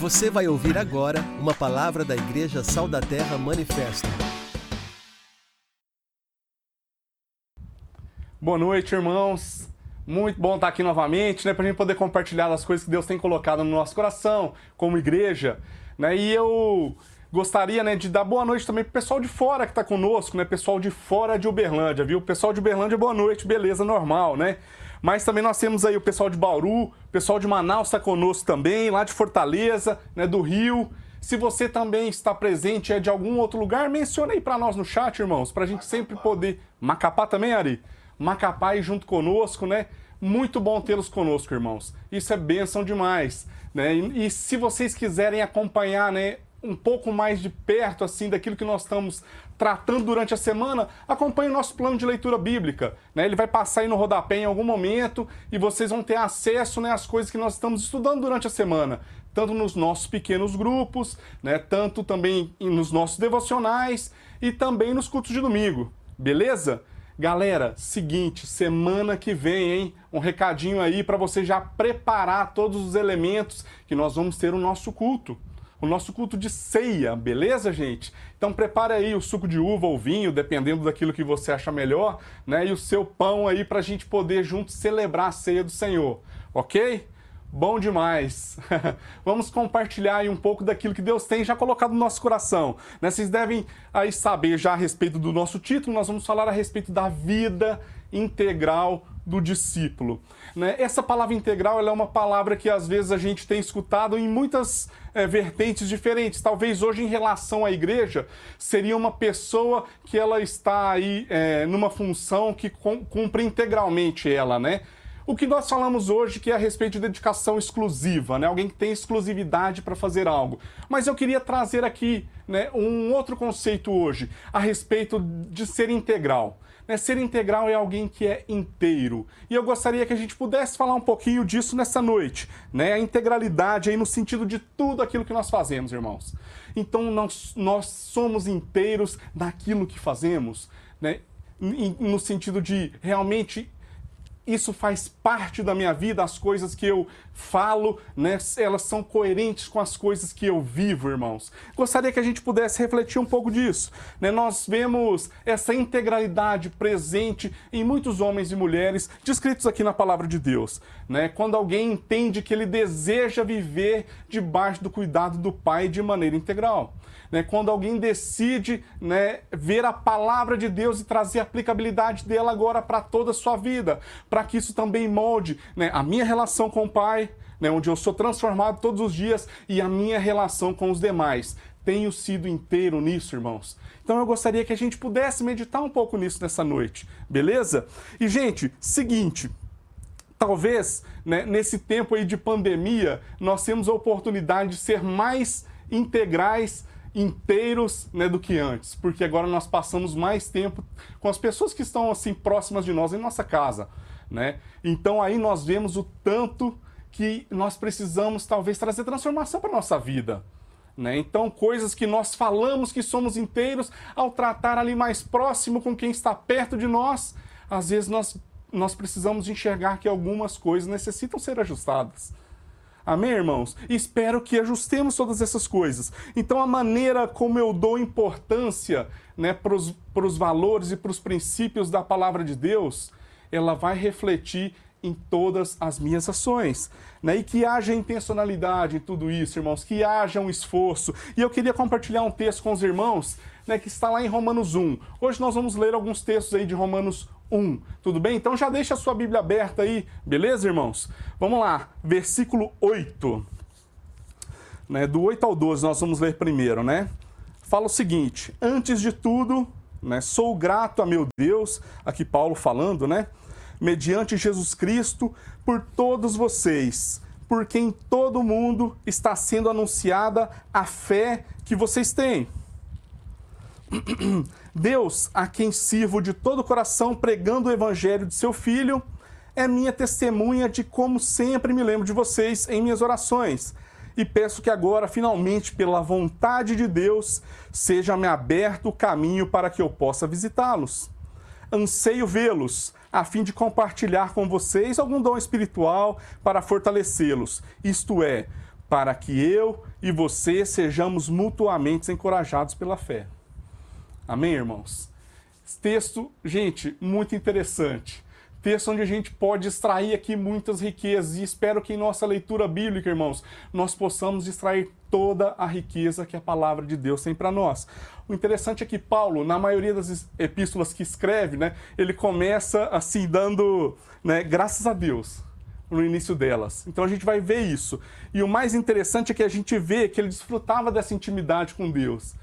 Você vai ouvir agora uma palavra da Igreja Sal da Terra Manifesto. Boa noite, irmãos. Muito bom estar aqui novamente, né, para a gente poder compartilhar as coisas que Deus tem colocado no nosso coração, como igreja, né? E eu gostaria, né, de dar boa noite também pro pessoal de fora que está conosco, né? Pessoal de fora de Uberlândia, viu? Pessoal de Uberlândia, boa noite, beleza, normal, né? Mas também nós temos aí o pessoal de Bauru, o pessoal de Manaus está conosco também, lá de Fortaleza, né, do Rio. Se você também está presente é de algum outro lugar, mencione aí para nós no chat, irmãos, para a gente sempre poder. Macapá também, Ari? Macapá aí junto conosco, né? Muito bom tê-los conosco, irmãos. Isso é bênção demais, né? E, e se vocês quiserem acompanhar, né, um pouco mais de perto assim daquilo que nós estamos tratando durante a semana, acompanhe o nosso plano de leitura bíblica. Né? Ele vai passar aí no rodapé em algum momento e vocês vão ter acesso né, às coisas que nós estamos estudando durante a semana, tanto nos nossos pequenos grupos, né, tanto também nos nossos devocionais e também nos cultos de domingo. Beleza? Galera, seguinte, semana que vem, hein? Um recadinho aí para você já preparar todos os elementos que nós vamos ter o nosso culto o nosso culto de ceia, beleza, gente? Então prepare aí o suco de uva ou vinho, dependendo daquilo que você acha melhor, né? E o seu pão aí para a gente poder juntos celebrar a ceia do Senhor, ok? Bom demais! Vamos compartilhar aí um pouco daquilo que Deus tem já colocado no nosso coração. Né? Vocês devem aí saber já a respeito do nosso título, nós vamos falar a respeito da vida integral do discípulo. Né? Essa palavra integral é uma palavra que às vezes a gente tem escutado em muitas é, vertentes diferentes. Talvez hoje, em relação à igreja, seria uma pessoa que ela está aí é, numa função que cumpre integralmente ela, né? O que nós falamos hoje que é a respeito de dedicação exclusiva, né? Alguém que tem exclusividade para fazer algo. Mas eu queria trazer aqui né, um outro conceito hoje a respeito de ser integral. Né? Ser integral é alguém que é inteiro. E eu gostaria que a gente pudesse falar um pouquinho disso nessa noite. Né? A integralidade aí no sentido de tudo aquilo que nós fazemos, irmãos. Então nós, nós somos inteiros naquilo que fazemos. Né? No sentido de realmente isso faz parte da minha vida, as coisas que eu falo, né, elas são coerentes com as coisas que eu vivo, irmãos. Gostaria que a gente pudesse refletir um pouco disso. Né? Nós vemos essa integralidade presente em muitos homens e mulheres descritos aqui na palavra de Deus. Né? Quando alguém entende que ele deseja viver debaixo do cuidado do Pai de maneira integral né, quando alguém decide né, ver a palavra de Deus e trazer a aplicabilidade dela agora para toda a sua vida, para que isso também molde né, a minha relação com o Pai, né, onde eu sou transformado todos os dias, e a minha relação com os demais. Tenho sido inteiro nisso, irmãos. Então eu gostaria que a gente pudesse meditar um pouco nisso nessa noite, beleza? E, gente, seguinte, talvez né, nesse tempo aí de pandemia nós temos a oportunidade de ser mais integrais inteiros né, do que antes, porque agora nós passamos mais tempo com as pessoas que estão assim próximas de nós em nossa casa, né? Então aí nós vemos o tanto que nós precisamos talvez trazer transformação para nossa vida. Né? Então, coisas que nós falamos que somos inteiros, ao tratar ali mais próximo com quem está perto de nós, às vezes nós, nós precisamos enxergar que algumas coisas necessitam ser ajustadas. Amém, irmãos? Espero que ajustemos todas essas coisas. Então, a maneira como eu dou importância né, para os valores e para os princípios da palavra de Deus, ela vai refletir em todas as minhas ações. Né? E que haja intencionalidade em tudo isso, irmãos, que haja um esforço. E eu queria compartilhar um texto com os irmãos né, que está lá em Romanos 1. Hoje nós vamos ler alguns textos aí de Romanos 1. Tudo bem? Então já deixa a sua Bíblia aberta aí, beleza, irmãos? Vamos lá, versículo 8. Né, do 8 ao 12 nós vamos ler primeiro, né? Fala o seguinte: Antes de tudo, né, sou grato a meu Deus, aqui Paulo falando, né? Mediante Jesus Cristo, por todos vocês, porque em todo mundo está sendo anunciada a fé que vocês têm. Deus, a quem sirvo de todo o coração pregando o evangelho de seu filho, é minha testemunha de como sempre me lembro de vocês em minhas orações. E peço que agora, finalmente, pela vontade de Deus, seja-me aberto o caminho para que eu possa visitá-los. Anseio vê-los, a fim de compartilhar com vocês algum dom espiritual para fortalecê-los, isto é, para que eu e você sejamos mutuamente encorajados pela fé. Amém, irmãos? Texto, gente, muito interessante. Texto onde a gente pode extrair aqui muitas riquezas e espero que em nossa leitura bíblica, irmãos, nós possamos extrair toda a riqueza que a palavra de Deus tem para nós. O interessante é que Paulo, na maioria das epístolas que escreve, né, ele começa assim dando, né, graças a Deus no início delas. Então a gente vai ver isso. E o mais interessante é que a gente vê que ele desfrutava dessa intimidade com Deus,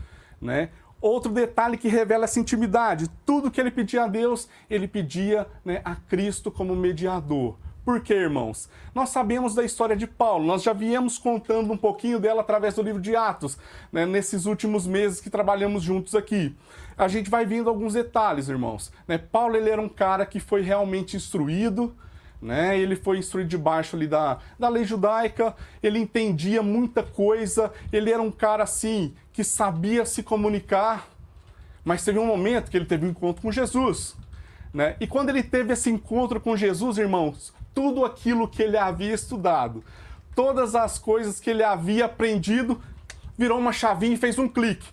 né? Outro detalhe que revela essa intimidade: tudo que ele pedia a Deus, ele pedia né, a Cristo como mediador. Por quê, irmãos? Nós sabemos da história de Paulo, nós já viemos contando um pouquinho dela através do livro de Atos, né, nesses últimos meses que trabalhamos juntos aqui. A gente vai vendo alguns detalhes, irmãos. Né? Paulo ele era um cara que foi realmente instruído, né? Ele foi instruído debaixo ali da, da lei judaica, ele entendia muita coisa, ele era um cara assim que sabia se comunicar, mas teve um momento que ele teve um encontro com Jesus. Né? E quando ele teve esse encontro com Jesus, irmãos, tudo aquilo que ele havia estudado, todas as coisas que ele havia aprendido, virou uma chavinha e fez um clique.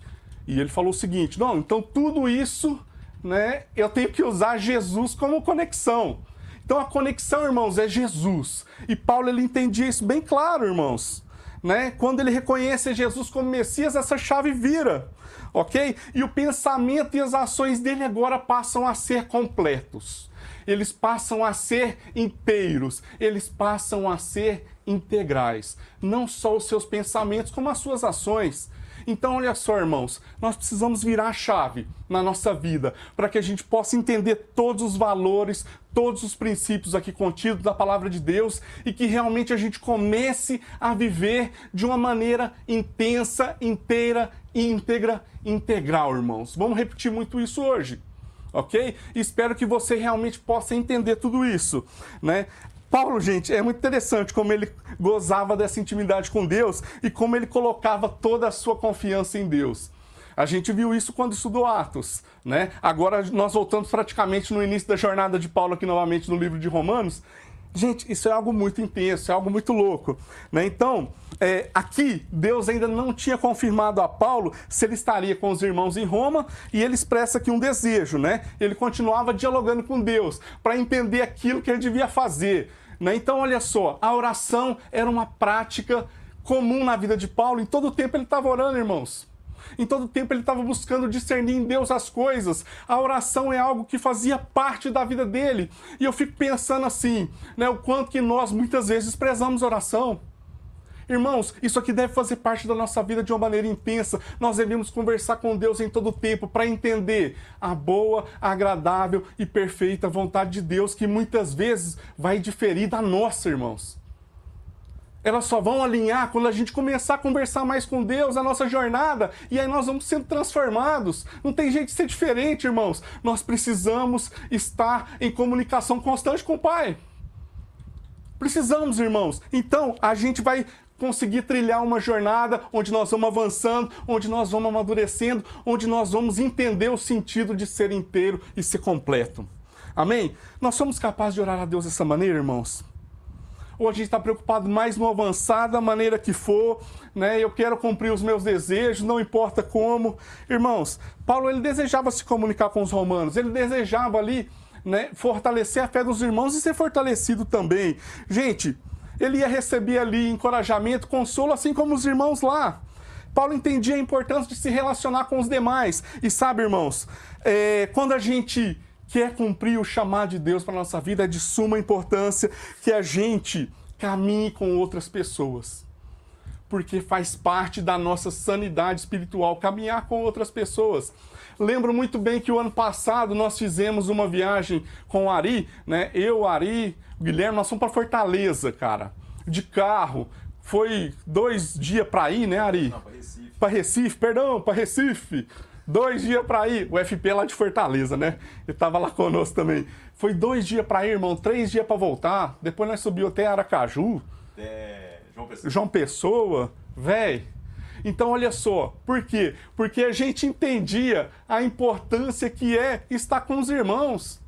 E ele falou o seguinte: não, então tudo isso, né, eu tenho que usar Jesus como conexão. Então a conexão, irmãos, é Jesus. E Paulo ele entendia isso bem claro, irmãos. Né? Quando ele reconhece Jesus como Messias, essa chave vira, ok? E o pensamento e as ações dele agora passam a ser completos. Eles passam a ser inteiros, eles passam a ser integrais. Não só os seus pensamentos, como as suas ações. Então, olha só, irmãos, nós precisamos virar a chave na nossa vida para que a gente possa entender todos os valores, todos os princípios aqui contidos da palavra de Deus e que realmente a gente comece a viver de uma maneira intensa, inteira, íntegra, integral, irmãos. Vamos repetir muito isso hoje ok? Espero que você realmente possa entender tudo isso, né? Paulo, gente, é muito interessante como ele gozava dessa intimidade com Deus e como ele colocava toda a sua confiança em Deus. A gente viu isso quando estudou Atos, né? Agora nós voltamos praticamente no início da jornada de Paulo aqui novamente no livro de Romanos. Gente, isso é algo muito intenso, é algo muito louco, né? Então, é, aqui Deus ainda não tinha confirmado a Paulo se ele estaria com os irmãos em Roma e ele expressa aqui um desejo, né? Ele continuava dialogando com Deus para entender aquilo que ele devia fazer. Né? Então, olha só, a oração era uma prática comum na vida de Paulo. Em todo tempo ele estava orando, irmãos. Em todo tempo ele estava buscando discernir em Deus as coisas. A oração é algo que fazia parte da vida dele. E eu fico pensando assim, né, o quanto que nós muitas vezes prezamos oração. Irmãos, isso aqui deve fazer parte da nossa vida de uma maneira intensa. Nós devemos conversar com Deus em todo tempo para entender a boa, agradável e perfeita vontade de Deus, que muitas vezes vai diferir da nossa, irmãos. Elas só vão alinhar quando a gente começar a conversar mais com Deus, a nossa jornada, e aí nós vamos sendo transformados. Não tem jeito de ser diferente, irmãos. Nós precisamos estar em comunicação constante com o Pai. Precisamos, irmãos. Então, a gente vai conseguir trilhar uma jornada onde nós vamos avançando, onde nós vamos amadurecendo, onde nós vamos entender o sentido de ser inteiro e ser completo. Amém? Nós somos capazes de orar a Deus dessa maneira, irmãos? Ou a gente está preocupado mais no avançar da maneira que for, né? Eu quero cumprir os meus desejos, não importa como. Irmãos, Paulo ele desejava se comunicar com os romanos, ele desejava ali, né, fortalecer a fé dos irmãos e ser fortalecido também. Gente, ele ia receber ali encorajamento, consolo, assim como os irmãos lá. Paulo entendia a importância de se relacionar com os demais. E sabe, irmãos, é, quando a gente quer cumprir o chamado de Deus para a nossa vida, é de suma importância que a gente caminhe com outras pessoas. Porque faz parte da nossa sanidade espiritual caminhar com outras pessoas. Lembro muito bem que o ano passado nós fizemos uma viagem com o Ari, né? Eu, Ari, Guilherme, nós fomos para Fortaleza, cara, de carro. Foi dois dias para ir, né, Ari? Não, para Recife. Para Recife, perdão, para Recife. Dois dias para ir. O FP lá de Fortaleza, né? Ele tava lá conosco também. Foi dois dias para ir, irmão, três dias para voltar. Depois nós subimos até Aracaju. É, João Pessoa. João Pessoa, velho. Então, olha só, por quê? Porque a gente entendia a importância que é estar com os irmãos.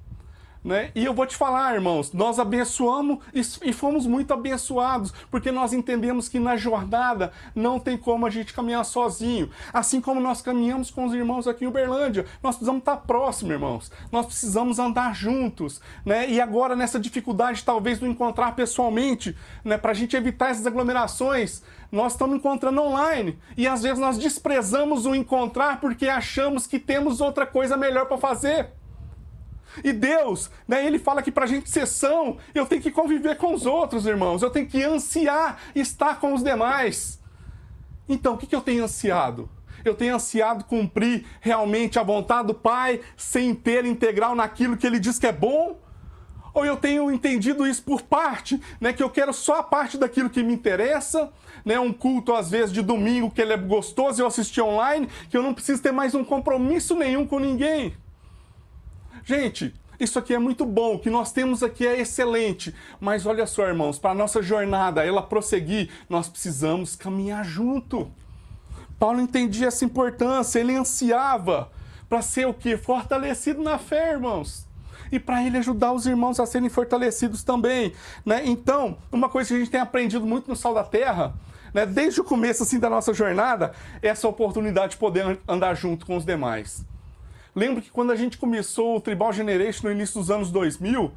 Né? E eu vou te falar, irmãos, nós abençoamos e fomos muito abençoados, porque nós entendemos que na jornada não tem como a gente caminhar sozinho. Assim como nós caminhamos com os irmãos aqui em Uberlândia, nós precisamos estar próximos, irmãos. Nós precisamos andar juntos, né? E agora nessa dificuldade talvez do encontrar pessoalmente, né, para a gente evitar essas aglomerações, nós estamos encontrando online e às vezes nós desprezamos o encontrar porque achamos que temos outra coisa melhor para fazer. E Deus, né, ele fala que para a gente ser são, eu tenho que conviver com os outros, irmãos. Eu tenho que ansiar estar com os demais. Então, o que, que eu tenho ansiado? Eu tenho ansiado cumprir realmente a vontade do Pai, sem ter integral naquilo que Ele diz que é bom? Ou eu tenho entendido isso por parte, né, que eu quero só a parte daquilo que me interessa, né, um culto às vezes de domingo que ele é gostoso, eu assistir online, que eu não preciso ter mais um compromisso nenhum com ninguém. Gente, isso aqui é muito bom, o que nós temos aqui é excelente. Mas olha só, irmãos, para a nossa jornada, ela prosseguir, nós precisamos caminhar junto. Paulo entendia essa importância, ele ansiava para ser o que? Fortalecido na fé, irmãos. E para ele ajudar os irmãos a serem fortalecidos também. Né? Então, uma coisa que a gente tem aprendido muito no Sal da Terra, né, desde o começo assim, da nossa jornada, é essa oportunidade de poder andar junto com os demais. Lembro que quando a gente começou o Tribal Generation no início dos anos 2000,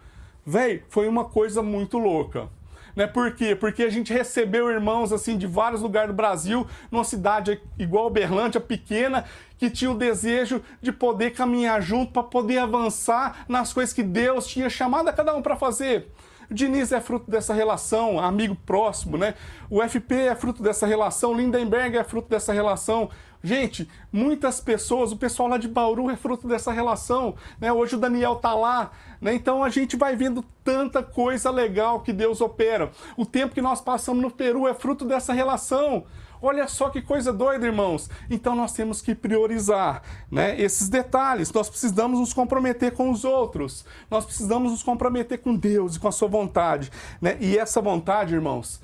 velho, foi uma coisa muito louca. Né? Por quê? Porque a gente recebeu irmãos assim de vários lugares do Brasil, numa cidade igual Uberlândia, pequena, que tinha o desejo de poder caminhar junto para poder avançar nas coisas que Deus tinha chamado a cada um para fazer. O Diniz é fruto dessa relação, amigo próximo, né? O FP é fruto dessa relação, Lindenberg é fruto dessa relação. Gente, muitas pessoas, o pessoal lá de Bauru é fruto dessa relação, né? Hoje o Daniel tá lá, né? Então a gente vai vendo tanta coisa legal que Deus opera. O tempo que nós passamos no Peru é fruto dessa relação. Olha só que coisa doida, irmãos. Então nós temos que priorizar né, esses detalhes. Nós precisamos nos comprometer com os outros. Nós precisamos nos comprometer com Deus e com a sua vontade. Né? E essa vontade, irmãos,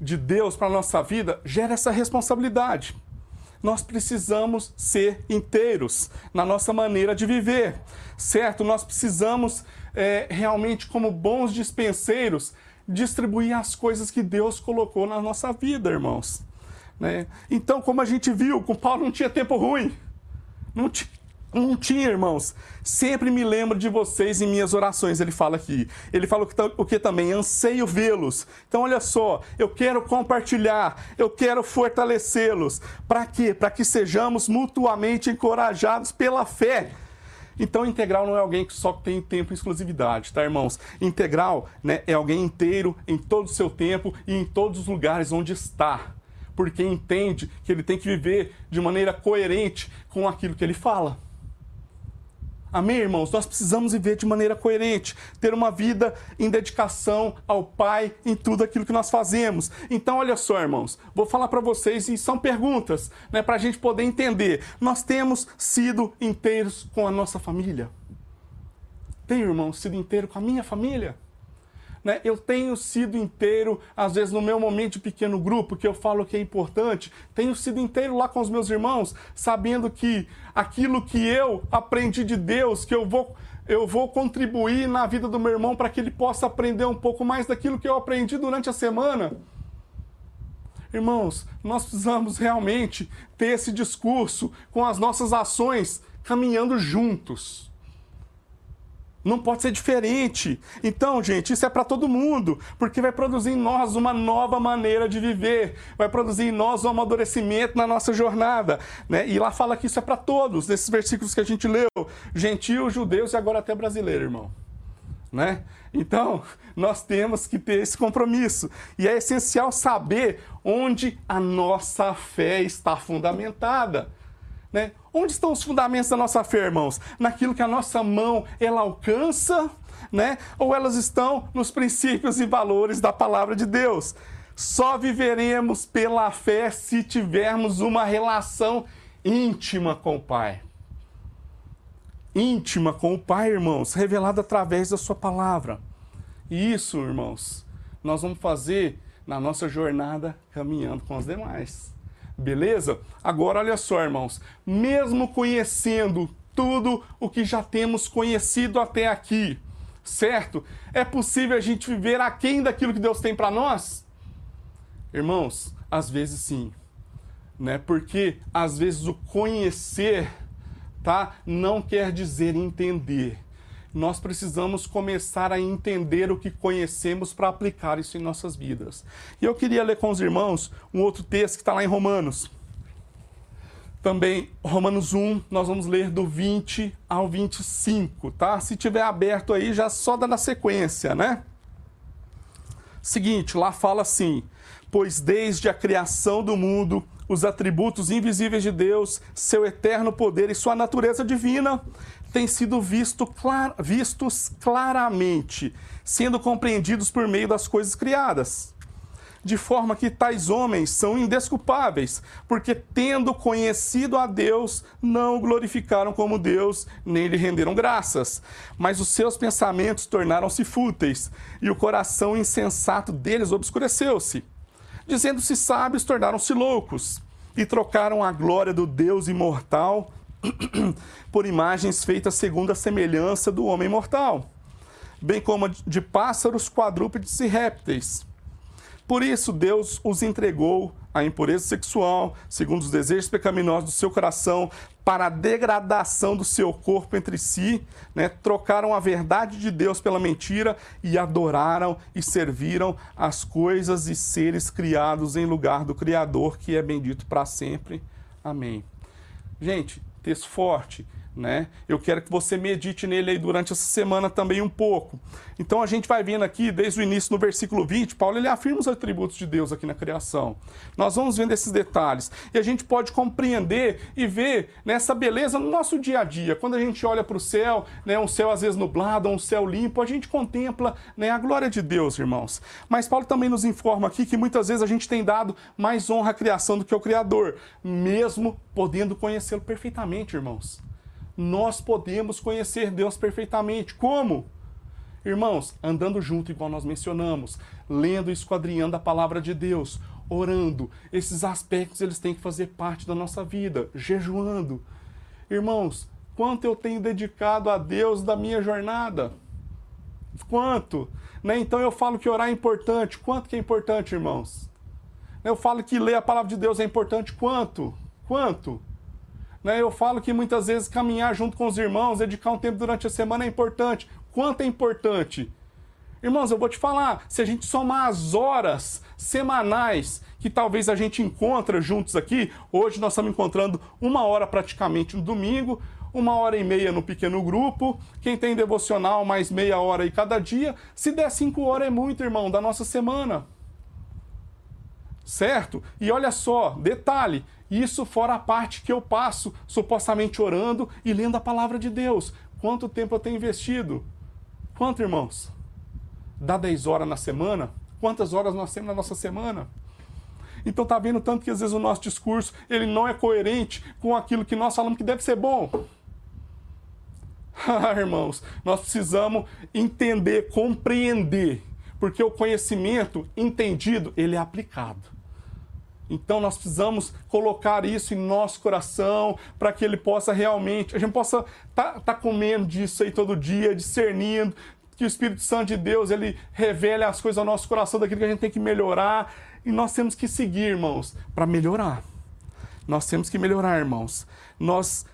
de Deus para nossa vida gera essa responsabilidade. Nós precisamos ser inteiros na nossa maneira de viver, certo? Nós precisamos é, realmente, como bons dispenseiros, distribuir as coisas que Deus colocou na nossa vida, irmãos. Né? Então, como a gente viu, com Paulo não tinha tempo ruim. Não, não tinha, irmãos. Sempre me lembro de vocês em minhas orações, ele fala aqui. Ele fala o que também? Anseio vê-los. Então, olha só, eu quero compartilhar, eu quero fortalecê-los. Para quê? Para que sejamos mutuamente encorajados pela fé. Então, integral não é alguém que só tem tempo e exclusividade, tá, irmãos? Integral né, é alguém inteiro em todo o seu tempo e em todos os lugares onde está porque entende que ele tem que viver de maneira coerente com aquilo que ele fala. Amém, irmãos? Nós precisamos viver de maneira coerente, ter uma vida em dedicação ao Pai em tudo aquilo que nós fazemos. Então, olha só, irmãos, vou falar para vocês e são perguntas, né, para a gente poder entender. Nós temos sido inteiros com a nossa família? Tenho, irmãos, sido inteiro com a minha família? Né? Eu tenho sido inteiro, às vezes no meu momento de pequeno grupo, que eu falo que é importante, tenho sido inteiro lá com os meus irmãos, sabendo que aquilo que eu aprendi de Deus, que eu vou eu vou contribuir na vida do meu irmão para que ele possa aprender um pouco mais daquilo que eu aprendi durante a semana. Irmãos, nós precisamos realmente ter esse discurso com as nossas ações caminhando juntos. Não pode ser diferente. Então, gente, isso é para todo mundo, porque vai produzir em nós uma nova maneira de viver, vai produzir em nós um amadurecimento na nossa jornada. Né? E lá fala que isso é para todos, nesses versículos que a gente leu: gentios, judeus e agora até brasileiro, irmão. Né? Então, nós temos que ter esse compromisso. E é essencial saber onde a nossa fé está fundamentada. Né? Onde estão os fundamentos da nossa fé, irmãos? Naquilo que a nossa mão ela alcança, né? Ou elas estão nos princípios e valores da palavra de Deus? Só viveremos pela fé se tivermos uma relação íntima com o Pai. Íntima com o Pai, irmãos, revelada através da Sua palavra. E isso, irmãos, nós vamos fazer na nossa jornada caminhando com os demais. Beleza? Agora olha só, irmãos. Mesmo conhecendo tudo o que já temos conhecido até aqui, certo? É possível a gente viver aquém daquilo que Deus tem para nós? Irmãos, às vezes sim, né? Porque às vezes o conhecer, tá, não quer dizer entender. Nós precisamos começar a entender o que conhecemos para aplicar isso em nossas vidas. E eu queria ler com os irmãos um outro texto que está lá em Romanos. Também, Romanos 1, nós vamos ler do 20 ao 25, tá? Se tiver aberto aí, já só dá na sequência, né? Seguinte, lá fala assim: Pois desde a criação do mundo, os atributos invisíveis de Deus, seu eterno poder e sua natureza divina têm sido visto clar, vistos claramente, sendo compreendidos por meio das coisas criadas de forma que tais homens são indesculpáveis, porque tendo conhecido a Deus, não o glorificaram como Deus, nem lhe renderam graças. Mas os seus pensamentos tornaram-se fúteis, e o coração insensato deles obscureceu-se. Dizendo-se sábios, tornaram-se loucos, e trocaram a glória do Deus imortal por imagens feitas segundo a semelhança do homem mortal, bem como de pássaros, quadrúpedes e répteis. Por isso, Deus os entregou à impureza sexual, segundo os desejos pecaminosos do seu coração, para a degradação do seu corpo entre si, né? trocaram a verdade de Deus pela mentira e adoraram e serviram as coisas e seres criados em lugar do Criador, que é bendito para sempre. Amém. Gente, texto forte né? Eu quero que você medite nele aí durante essa semana também um pouco. Então a gente vai vendo aqui, desde o início no versículo 20, Paulo ele afirma os atributos de Deus aqui na criação. Nós vamos vendo esses detalhes e a gente pode compreender e ver nessa beleza no nosso dia a dia. Quando a gente olha para o céu, né, um céu às vezes nublado, um céu limpo, a gente contempla né, a glória de Deus, irmãos. Mas Paulo também nos informa aqui que muitas vezes a gente tem dado mais honra à criação do que ao Criador, mesmo podendo conhecê-lo perfeitamente, irmãos nós podemos conhecer Deus perfeitamente. Como? Irmãos, andando junto, igual nós mencionamos, lendo e esquadrinhando a palavra de Deus, orando. Esses aspectos eles têm que fazer parte da nossa vida, jejuando. Irmãos, quanto eu tenho dedicado a Deus da minha jornada? Quanto? Né? Então eu falo que orar é importante. Quanto que é importante, irmãos? Eu falo que ler a palavra de Deus é importante. Quanto? Quanto? Né? Eu falo que muitas vezes caminhar junto com os irmãos, dedicar um tempo durante a semana é importante. Quanto é importante? Irmãos, eu vou te falar, se a gente somar as horas semanais que talvez a gente encontra juntos aqui, hoje nós estamos encontrando uma hora praticamente no domingo, uma hora e meia no pequeno grupo, quem tem devocional mais meia hora aí cada dia, se der cinco horas é muito, irmão, da nossa semana. Certo? E olha só, detalhe, isso fora a parte que eu passo supostamente orando e lendo a palavra de Deus. Quanto tempo eu tenho investido? Quanto, irmãos? Dá 10 horas na semana? Quantas horas nós temos na nossa semana? Então tá vendo tanto que às vezes o nosso discurso ele não é coerente com aquilo que nós falamos que deve ser bom. Ah, irmãos, nós precisamos entender, compreender, porque o conhecimento entendido, ele é aplicado. Então nós precisamos colocar isso em nosso coração para que ele possa realmente, a gente possa estar tá, tá comendo disso aí todo dia, discernindo, que o Espírito Santo de Deus ele revele as coisas ao nosso coração, daquilo que a gente tem que melhorar. E nós temos que seguir, irmãos, para melhorar. Nós temos que melhorar, irmãos. Nós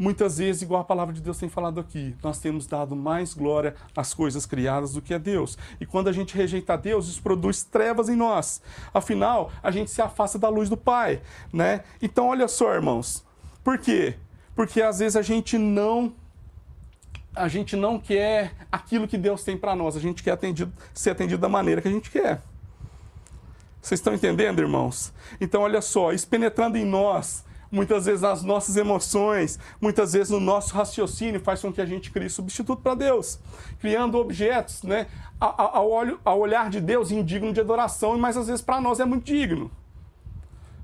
Muitas vezes, igual a palavra de Deus tem falado aqui, nós temos dado mais glória às coisas criadas do que a Deus. E quando a gente rejeita Deus, isso produz trevas em nós. Afinal, a gente se afasta da luz do Pai, né? Então, olha só, irmãos. Por quê? Porque às vezes a gente não a gente não quer aquilo que Deus tem para nós, a gente quer atendido, ser atendido da maneira que a gente quer. Vocês estão entendendo, irmãos? Então, olha só, isso penetrando em nós, muitas vezes as nossas emoções, muitas vezes o nosso raciocínio faz com que a gente crie substituto para Deus, criando objetos, né, ao, olho, ao olhar de Deus indigno de adoração, mas às vezes para nós é muito digno.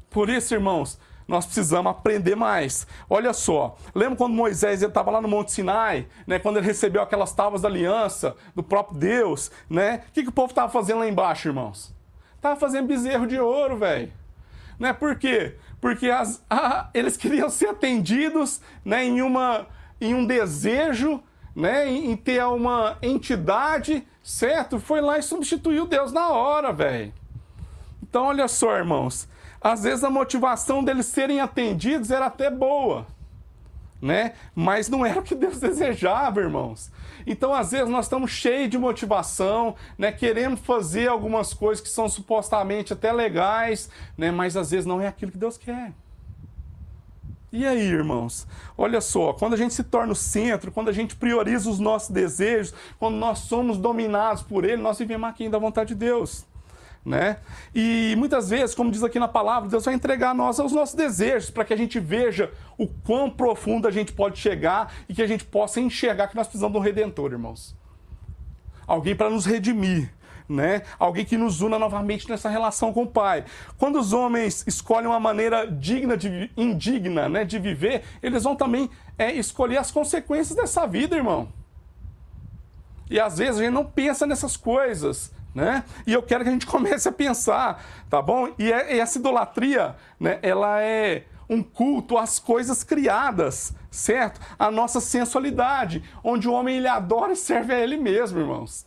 Por isso, irmãos, nós precisamos aprender mais. Olha só, lembra quando Moisés estava lá no Monte Sinai, né, quando ele recebeu aquelas tábuas da aliança do próprio Deus, né? O que, que o povo estava fazendo lá embaixo, irmãos? Tava fazendo bezerro de ouro, velho. Né? Por quê? Porque as, ah, eles queriam ser atendidos né, em, uma, em um desejo né, em, em ter uma entidade, certo? Foi lá e substituiu Deus na hora, velho. Então, olha só, irmãos. Às vezes a motivação deles serem atendidos era até boa, né? Mas não era o que Deus desejava, irmãos. Então, às vezes, nós estamos cheios de motivação, né? Queremos fazer algumas coisas que são supostamente até legais, né? Mas às vezes não é aquilo que Deus quer. E aí, irmãos? Olha só, quando a gente se torna o centro, quando a gente prioriza os nossos desejos, quando nós somos dominados por Ele, nós vivemos aqui da vontade de Deus. Né? E muitas vezes, como diz aqui na palavra, Deus vai entregar a nós os nossos desejos para que a gente veja o quão profundo a gente pode chegar e que a gente possa enxergar que nós precisamos de um redentor, irmãos. Alguém para nos redimir, né? Alguém que nos una novamente nessa relação com o Pai. Quando os homens escolhem uma maneira digna de indigna, né, de viver, eles vão também é, escolher as consequências dessa vida, irmão. E às vezes a gente não pensa nessas coisas né? E eu quero que a gente comece a pensar, tá bom? E, é, e essa idolatria, né, ela é um culto às coisas criadas, certo? A nossa sensualidade, onde o homem ele adora e serve a ele mesmo, irmãos.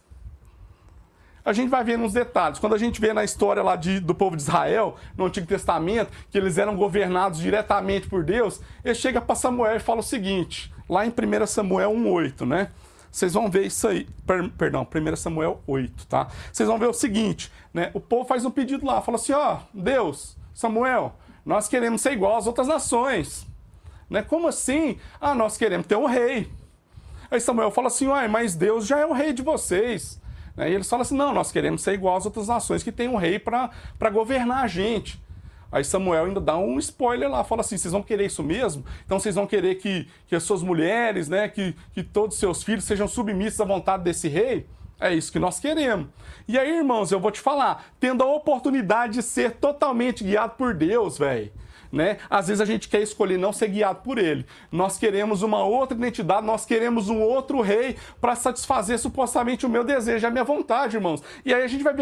A gente vai ver nos detalhes. Quando a gente vê na história lá de, do povo de Israel, no Antigo Testamento, que eles eram governados diretamente por Deus, ele chega para Samuel e fala o seguinte, lá em 1 Samuel 1,8, né? Vocês vão ver isso aí. Per, perdão, 1 Samuel 8, tá? Vocês vão ver o seguinte, né? O povo faz um pedido lá, fala assim: ó, Deus, Samuel, nós queremos ser igual às outras nações. Né? Como assim? Ah, nós queremos ter um rei. Aí Samuel fala assim: uai, mas Deus já é o rei de vocês. Né? E eles falam assim: não, nós queremos ser igual às outras nações que tem um rei para governar a gente. Aí Samuel ainda dá um spoiler lá, fala assim: vocês vão querer isso mesmo? Então vocês vão querer que, que as suas mulheres, né, que, que todos os seus filhos sejam submissos à vontade desse rei? É isso que nós queremos. E aí, irmãos, eu vou te falar, tendo a oportunidade de ser totalmente guiado por Deus, velho. Né? Às vezes a gente quer escolher não ser guiado por ele. Nós queremos uma outra identidade, nós queremos um outro rei para satisfazer supostamente o meu desejo, a minha vontade, irmãos. E aí a gente vai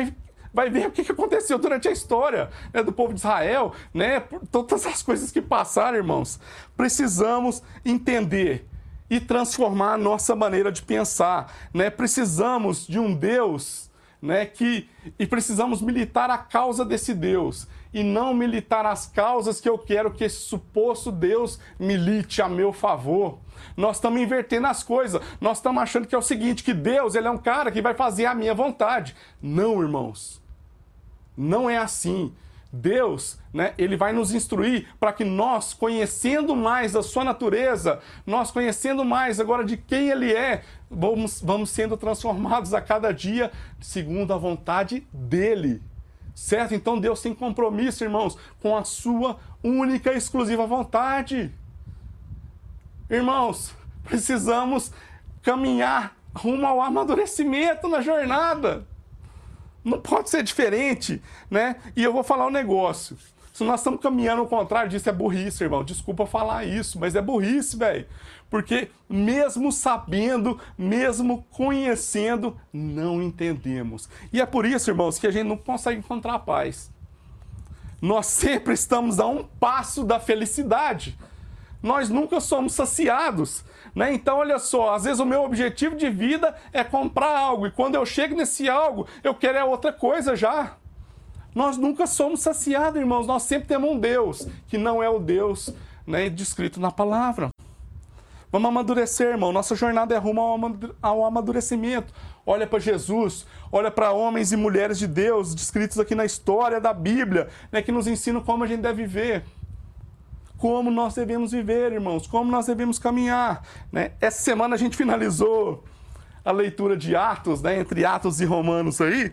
vai ver o que aconteceu durante a história né, do povo de Israel, né, todas as coisas que passaram, irmãos. Precisamos entender e transformar a nossa maneira de pensar. Né? Precisamos de um Deus né, que, e precisamos militar a causa desse Deus e não militar as causas que eu quero que esse suposto Deus milite a meu favor. Nós estamos invertendo as coisas. Nós estamos achando que é o seguinte, que Deus ele é um cara que vai fazer a minha vontade. Não, irmãos. Não é assim. Deus, né, ele vai nos instruir para que nós, conhecendo mais a sua natureza, nós conhecendo mais agora de quem ele é, vamos, vamos sendo transformados a cada dia segundo a vontade dele. Certo? Então Deus tem compromisso, irmãos, com a sua única e exclusiva vontade. Irmãos, precisamos caminhar rumo ao amadurecimento na jornada. Não pode ser diferente, né? E eu vou falar um negócio. Se nós estamos caminhando ao contrário disso, é burrice, irmão. Desculpa falar isso, mas é burrice, velho. Porque mesmo sabendo, mesmo conhecendo, não entendemos. E é por isso, irmãos, que a gente não consegue encontrar paz. Nós sempre estamos a um passo da felicidade. Nós nunca somos saciados. Né? Então, olha só, às vezes o meu objetivo de vida é comprar algo, e quando eu chego nesse algo, eu quero é outra coisa já. Nós nunca somos saciados, irmãos. Nós sempre temos um Deus que não é o Deus né, descrito na palavra. Vamos amadurecer, irmão. Nossa jornada é rumo ao amadurecimento. Olha para Jesus, olha para homens e mulheres de Deus descritos aqui na história da Bíblia, né, que nos ensinam como a gente deve viver como nós devemos viver, irmãos, como nós devemos caminhar. Né? Essa semana a gente finalizou a leitura de Atos, né, entre Atos e Romanos aí,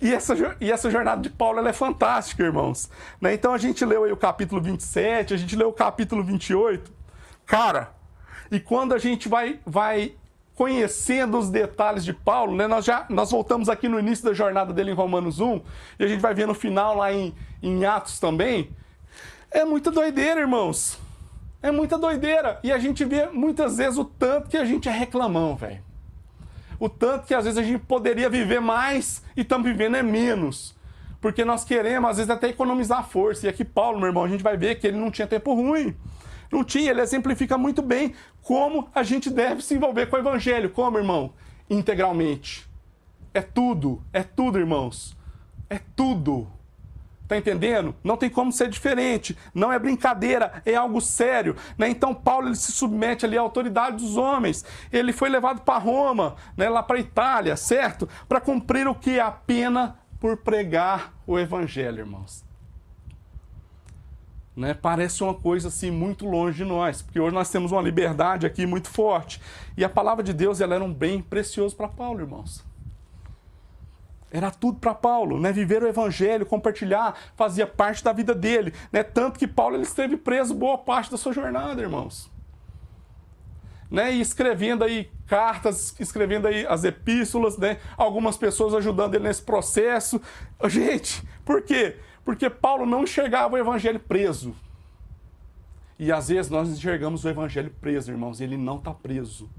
e essa, e essa jornada de Paulo é fantástica, irmãos. Né? Então a gente leu aí o capítulo 27, a gente leu o capítulo 28. Cara, e quando a gente vai, vai conhecendo os detalhes de Paulo, né? Nós já nós voltamos aqui no início da jornada dele em Romanos 1, e a gente vai ver no final lá em, em Atos também, é muita doideira, irmãos. É muita doideira. E a gente vê muitas vezes o tanto que a gente é reclamão, velho. O tanto que às vezes a gente poderia viver mais e estamos vivendo é menos. Porque nós queremos, às vezes, até economizar força. E aqui, Paulo, meu irmão, a gente vai ver que ele não tinha tempo ruim. Não tinha, ele exemplifica muito bem como a gente deve se envolver com o evangelho. Como, irmão? Integralmente. É tudo, é tudo, irmãos. É tudo. Tá entendendo? Não tem como ser diferente. Não é brincadeira, é algo sério. Né? Então Paulo ele se submete ali à autoridade dos homens. Ele foi levado para Roma, né? lá para Itália, certo? Para cumprir o que? A pena por pregar o evangelho, irmãos. Né? Parece uma coisa assim muito longe de nós, porque hoje nós temos uma liberdade aqui muito forte. E a palavra de Deus ela era um bem precioso para Paulo, irmãos. Era tudo para Paulo, né? Viver o evangelho, compartilhar, fazia parte da vida dele, né? Tanto que Paulo ele esteve preso boa parte da sua jornada, irmãos. Né? E escrevendo aí cartas, escrevendo aí as epístolas, né? Algumas pessoas ajudando ele nesse processo. Gente, por quê? Porque Paulo não enxergava o evangelho preso. E às vezes nós enxergamos o evangelho preso, irmãos, e ele não está preso.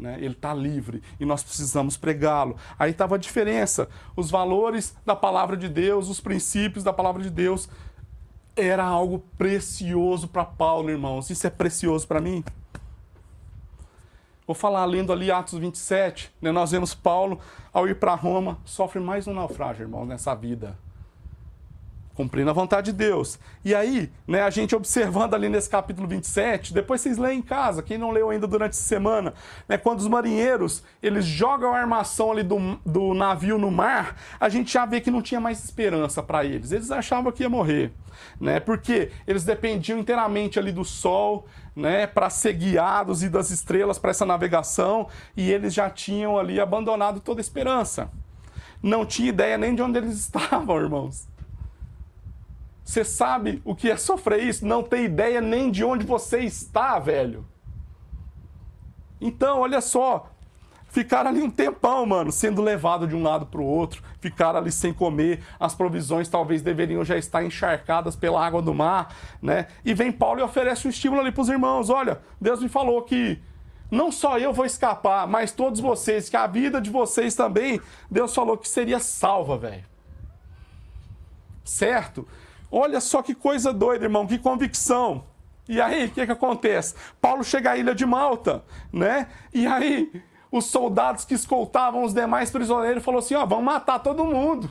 Né? Ele está livre e nós precisamos pregá-lo. Aí estava a diferença. Os valores da palavra de Deus, os princípios da palavra de Deus, era algo precioso para Paulo, irmãos. Isso é precioso para mim. Vou falar lendo ali Atos 27, né? nós vemos Paulo, ao ir para Roma, sofre mais um naufrágio, irmão, nessa vida cumprindo a vontade de Deus. E aí, né, a gente observando ali nesse capítulo 27, depois vocês leem em casa, quem não leu ainda durante a semana, né, quando os marinheiros, eles jogam a armação ali do, do navio no mar, a gente já vê que não tinha mais esperança para eles. Eles achavam que ia morrer, né, porque eles dependiam inteiramente ali do sol, né, para ser guiados e das estrelas para essa navegação, e eles já tinham ali abandonado toda a esperança. Não tinha ideia nem de onde eles estavam, irmãos. Você sabe o que é sofrer isso? Não tem ideia nem de onde você está, velho. Então, olha só, ficaram ali um tempão, mano, sendo levado de um lado para o outro, ficaram ali sem comer, as provisões talvez deveriam já estar encharcadas pela água do mar, né? E vem Paulo e oferece um estímulo ali para os irmãos: olha, Deus me falou que não só eu vou escapar, mas todos vocês, que a vida de vocês também, Deus falou que seria salva, velho. Certo? Olha só que coisa doida, irmão, que convicção. E aí, o que, que acontece? Paulo chega à ilha de Malta, né? E aí, os soldados que escoltavam os demais prisioneiros falaram assim: ó, vamos matar todo mundo.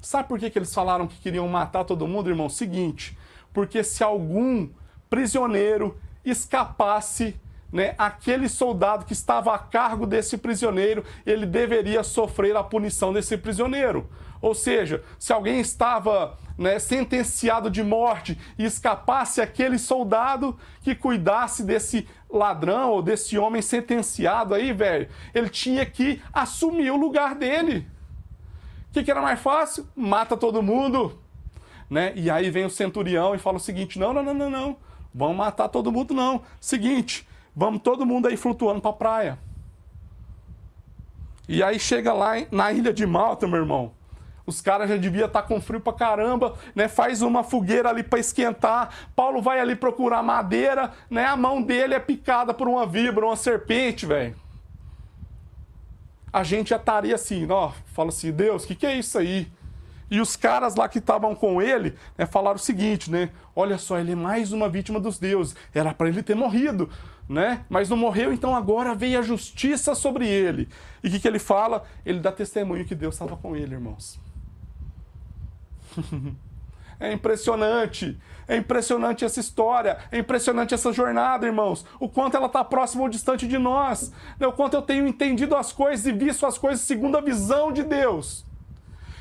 Sabe por que, que eles falaram que queriam matar todo mundo, irmão? Seguinte, porque se algum prisioneiro escapasse, né, aquele soldado que estava a cargo desse prisioneiro, ele deveria sofrer a punição desse prisioneiro. Ou seja, se alguém estava né, sentenciado de morte e escapasse aquele soldado que cuidasse desse ladrão ou desse homem sentenciado aí, velho, ele tinha que assumir o lugar dele. O que, que era mais fácil? Mata todo mundo. Né? E aí vem o centurião e fala o seguinte: não, não, não, não, não. Vamos matar todo mundo, não. Seguinte, vamos todo mundo aí flutuando para a praia. E aí chega lá na ilha de Malta, meu irmão. Os caras já deviam estar tá com frio pra caramba, né? Faz uma fogueira ali para esquentar. Paulo vai ali procurar madeira, né? A mão dele é picada por uma vibra, uma serpente, velho. A gente já estaria assim, ó, fala assim, Deus, o que, que é isso aí? E os caras lá que estavam com ele né, falaram o seguinte, né? Olha só, ele é mais uma vítima dos deuses. Era para ele ter morrido, né? Mas não morreu, então agora veio a justiça sobre ele. E o que, que ele fala? Ele dá testemunho que Deus estava com ele, irmãos. É impressionante. É impressionante essa história. É impressionante essa jornada, irmãos. O quanto ela está próxima ou distante de nós. Né? O quanto eu tenho entendido as coisas e visto as coisas segundo a visão de Deus.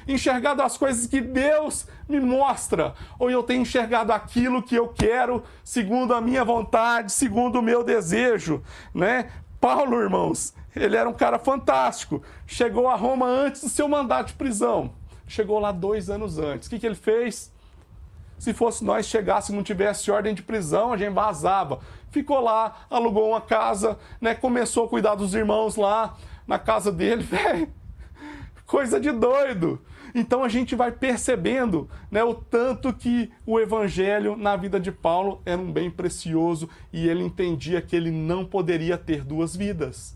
Enxergado as coisas que Deus me mostra. Ou eu tenho enxergado aquilo que eu quero, segundo a minha vontade, segundo o meu desejo. Né? Paulo, irmãos, ele era um cara fantástico. Chegou a Roma antes do seu mandato de prisão chegou lá dois anos antes. O que, que ele fez? Se fosse nós chegasse e não tivesse ordem de prisão, a gente vazava. Ficou lá, alugou uma casa, né? Começou a cuidar dos irmãos lá na casa dele. Coisa de doido. Então a gente vai percebendo né, o tanto que o evangelho na vida de Paulo era um bem precioso e ele entendia que ele não poderia ter duas vidas.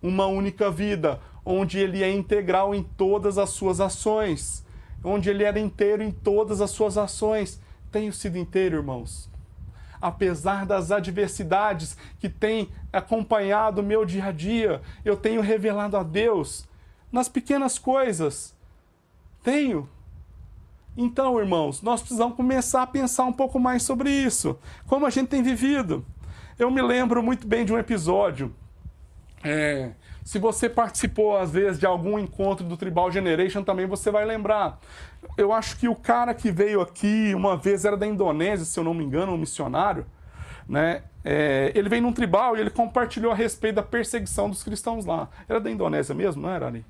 Uma única vida, onde ele é integral em todas as suas ações, onde ele era inteiro em todas as suas ações. Tenho sido inteiro, irmãos. apesar das adversidades que têm acompanhado o meu dia a dia, eu tenho revelado a Deus nas pequenas coisas. Tenho. Então, irmãos, nós precisamos começar a pensar um pouco mais sobre isso. Como a gente tem vivido. Eu me lembro muito bem de um episódio. É, se você participou, às vezes, de algum encontro do Tribal Generation, também você vai lembrar. Eu acho que o cara que veio aqui uma vez era da Indonésia, se eu não me engano, um missionário. Né? É, ele veio num tribal e ele compartilhou a respeito da perseguição dos cristãos lá. Era da Indonésia mesmo, não era ali?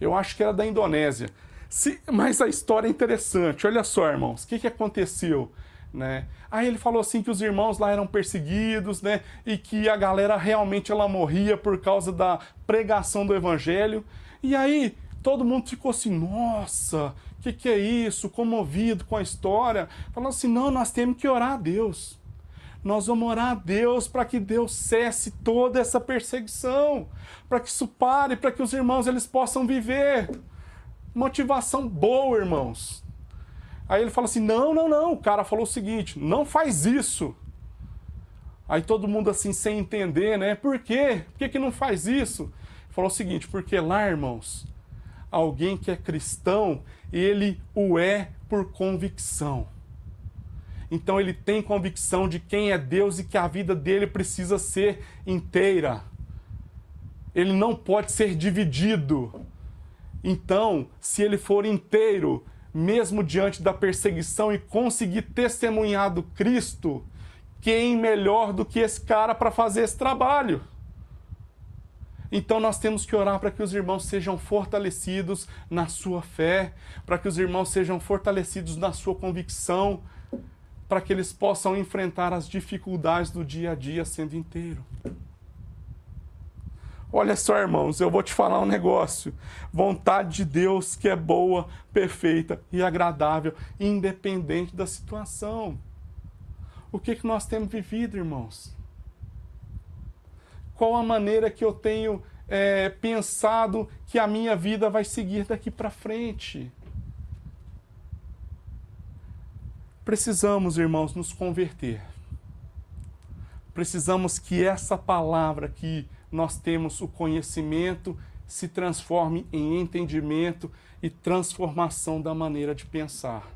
Eu acho que era da Indonésia. Se, mas a história é interessante. Olha só, irmãos, o que, que aconteceu? Né? Aí ele falou assim que os irmãos lá eram perseguidos, né? E que a galera realmente ela morria por causa da pregação do evangelho. E aí todo mundo ficou assim, nossa, o que, que é isso? Comovido com a história. Falando assim, não, nós temos que orar a Deus. Nós vamos orar a Deus para que Deus cesse toda essa perseguição, para que isso pare, para que os irmãos eles possam viver. Motivação boa, irmãos. Aí ele fala assim: não, não, não. O cara falou o seguinte: não faz isso. Aí todo mundo assim, sem entender, né? Por quê? Por que, que não faz isso? Falou o seguinte: porque lá, irmãos, alguém que é cristão, ele o é por convicção. Então ele tem convicção de quem é Deus e que a vida dele precisa ser inteira. Ele não pode ser dividido. Então, se ele for inteiro, mesmo diante da perseguição e conseguir testemunhar do Cristo, quem melhor do que esse cara para fazer esse trabalho? Então nós temos que orar para que os irmãos sejam fortalecidos na sua fé, para que os irmãos sejam fortalecidos na sua convicção, para que eles possam enfrentar as dificuldades do dia a dia sendo inteiro. Olha só, irmãos, eu vou te falar um negócio. Vontade de Deus que é boa, perfeita e agradável, independente da situação. O que, que nós temos vivido, irmãos? Qual a maneira que eu tenho é, pensado que a minha vida vai seguir daqui para frente? Precisamos, irmãos, nos converter. Precisamos que essa palavra que nós temos o conhecimento se transforme em entendimento e transformação da maneira de pensar.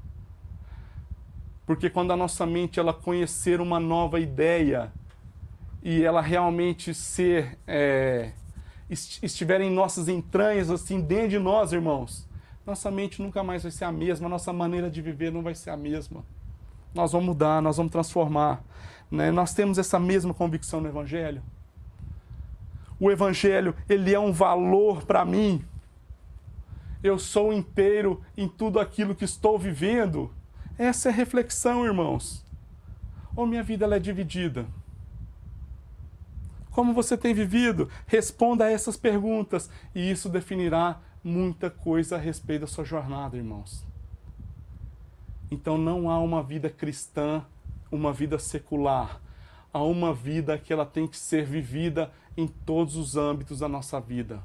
Porque quando a nossa mente ela conhecer uma nova ideia e ela realmente ser é, estiver em nossas entranhas, assim, dentro de nós, irmãos, nossa mente nunca mais vai ser a mesma, nossa maneira de viver não vai ser a mesma. Nós vamos mudar, nós vamos transformar. Né? Nós temos essa mesma convicção no Evangelho o evangelho, ele é um valor para mim. Eu sou inteiro em tudo aquilo que estou vivendo. Essa é a reflexão, irmãos. Ou minha vida ela é dividida? Como você tem vivido? Responda a essas perguntas e isso definirá muita coisa a respeito da sua jornada, irmãos. Então não há uma vida cristã, uma vida secular. Há uma vida que ela tem que ser vivida em todos os âmbitos da nossa vida.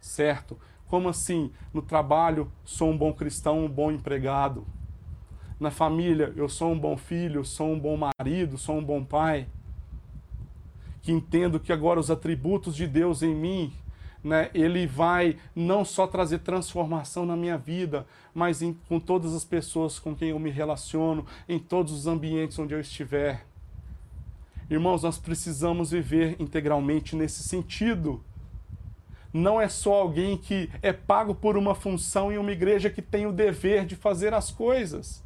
Certo? Como assim? No trabalho, sou um bom cristão, um bom empregado. Na família, eu sou um bom filho, sou um bom marido, sou um bom pai. Que entendo que agora os atributos de Deus em mim, né, ele vai não só trazer transformação na minha vida, mas em, com todas as pessoas com quem eu me relaciono, em todos os ambientes onde eu estiver. Irmãos, nós precisamos viver integralmente nesse sentido. Não é só alguém que é pago por uma função em uma igreja que tem o dever de fazer as coisas.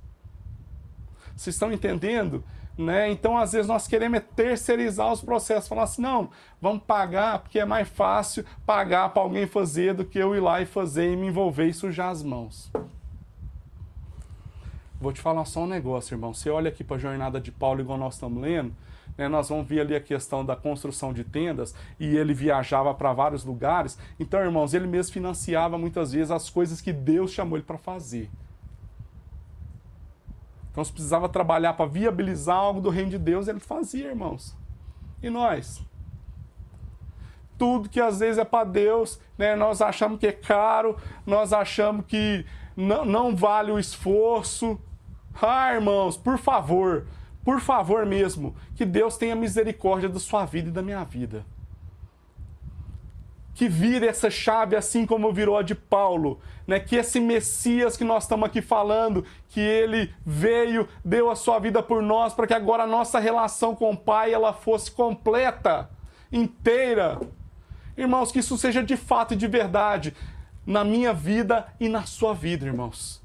Vocês estão entendendo? Né? Então, às vezes, nós queremos terceirizar os processos, falar assim: não, vamos pagar, porque é mais fácil pagar para alguém fazer do que eu ir lá e fazer e me envolver e sujar as mãos. Vou te falar só um negócio, irmão. Você olha aqui para a jornada de Paulo, igual nós estamos lendo, né, nós vamos ver ali a questão da construção de tendas e ele viajava para vários lugares. Então, irmãos, ele mesmo financiava muitas vezes as coisas que Deus chamou ele para fazer. Então, se precisava trabalhar para viabilizar algo do reino de Deus, ele fazia, irmãos. E nós? Tudo que às vezes é para Deus, né, nós achamos que é caro, nós achamos que não, não vale o esforço. Ah, irmãos, por favor, por favor mesmo, que Deus tenha misericórdia da sua vida e da minha vida. Que vire essa chave assim como virou a de Paulo, né? Que esse Messias que nós estamos aqui falando, que ele veio, deu a sua vida por nós para que agora a nossa relação com o Pai ela fosse completa, inteira. Irmãos, que isso seja de fato e de verdade na minha vida e na sua vida, irmãos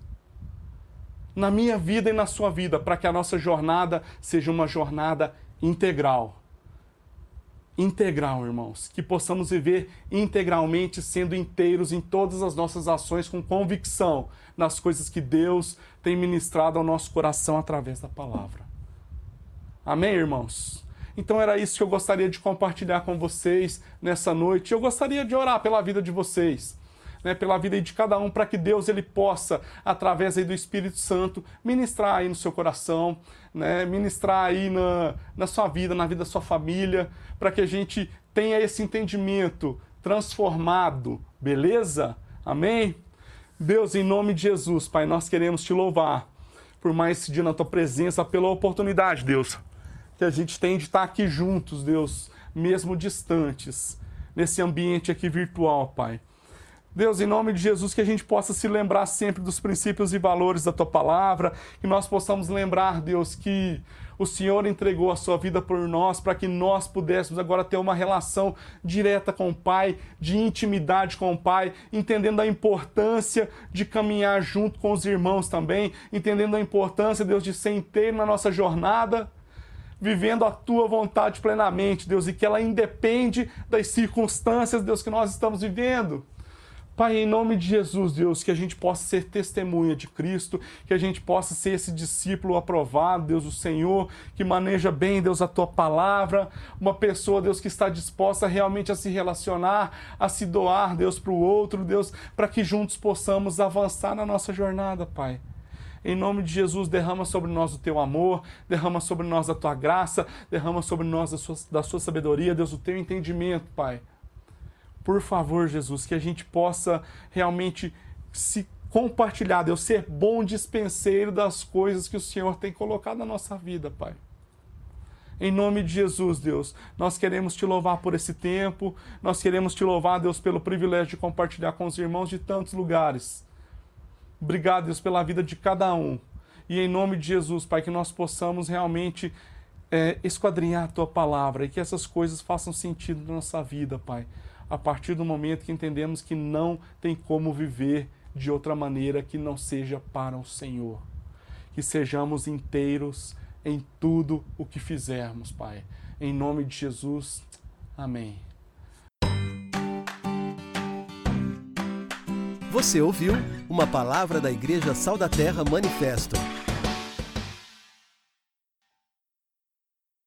na minha vida e na sua vida, para que a nossa jornada seja uma jornada integral. Integral, irmãos. Que possamos viver integralmente, sendo inteiros em todas as nossas ações, com convicção nas coisas que Deus tem ministrado ao nosso coração através da palavra. Amém, irmãos? Então era isso que eu gostaria de compartilhar com vocês nessa noite. Eu gostaria de orar pela vida de vocês né, pela vida de cada um, para que Deus ele possa, através aí do Espírito Santo, ministrar aí no seu coração, né, ministrar aí na, na sua vida, na vida da sua família, para que a gente tenha esse entendimento transformado, beleza? Amém? Deus, em nome de Jesus, Pai, nós queremos te louvar por mais esse dia na tua presença, pela oportunidade, Deus, que a gente tem de estar aqui juntos, Deus, mesmo distantes, nesse ambiente aqui virtual, Pai. Deus, em nome de Jesus, que a gente possa se lembrar sempre dos princípios e valores da tua palavra, que nós possamos lembrar, Deus, que o Senhor entregou a sua vida por nós para que nós pudéssemos agora ter uma relação direta com o Pai, de intimidade com o Pai, entendendo a importância de caminhar junto com os irmãos também, entendendo a importância, Deus, de ser inteiro na nossa jornada vivendo a tua vontade plenamente, Deus, e que ela independe das circunstâncias, Deus, que nós estamos vivendo. Pai, em nome de Jesus, Deus, que a gente possa ser testemunha de Cristo, que a gente possa ser esse discípulo aprovado, Deus, o Senhor, que maneja bem, Deus, a tua palavra, uma pessoa, Deus, que está disposta realmente a se relacionar, a se doar, Deus, para o outro, Deus, para que juntos possamos avançar na nossa jornada, Pai. Em nome de Jesus, derrama sobre nós o teu amor, derrama sobre nós a tua graça, derrama sobre nós a sua, da sua sabedoria, Deus, o teu entendimento, Pai por favor, Jesus, que a gente possa realmente se compartilhar, Deus, ser bom dispenseiro das coisas que o Senhor tem colocado na nossa vida, Pai. Em nome de Jesus, Deus, nós queremos te louvar por esse tempo, nós queremos te louvar, Deus, pelo privilégio de compartilhar com os irmãos de tantos lugares. Obrigado, Deus, pela vida de cada um. E em nome de Jesus, Pai, que nós possamos realmente é, esquadrinhar a tua palavra e que essas coisas façam sentido na nossa vida, Pai a partir do momento que entendemos que não tem como viver de outra maneira que não seja para o Senhor. Que sejamos inteiros em tudo o que fizermos, Pai. Em nome de Jesus. Amém. Você ouviu uma palavra da Igreja Sal da Terra Manifesto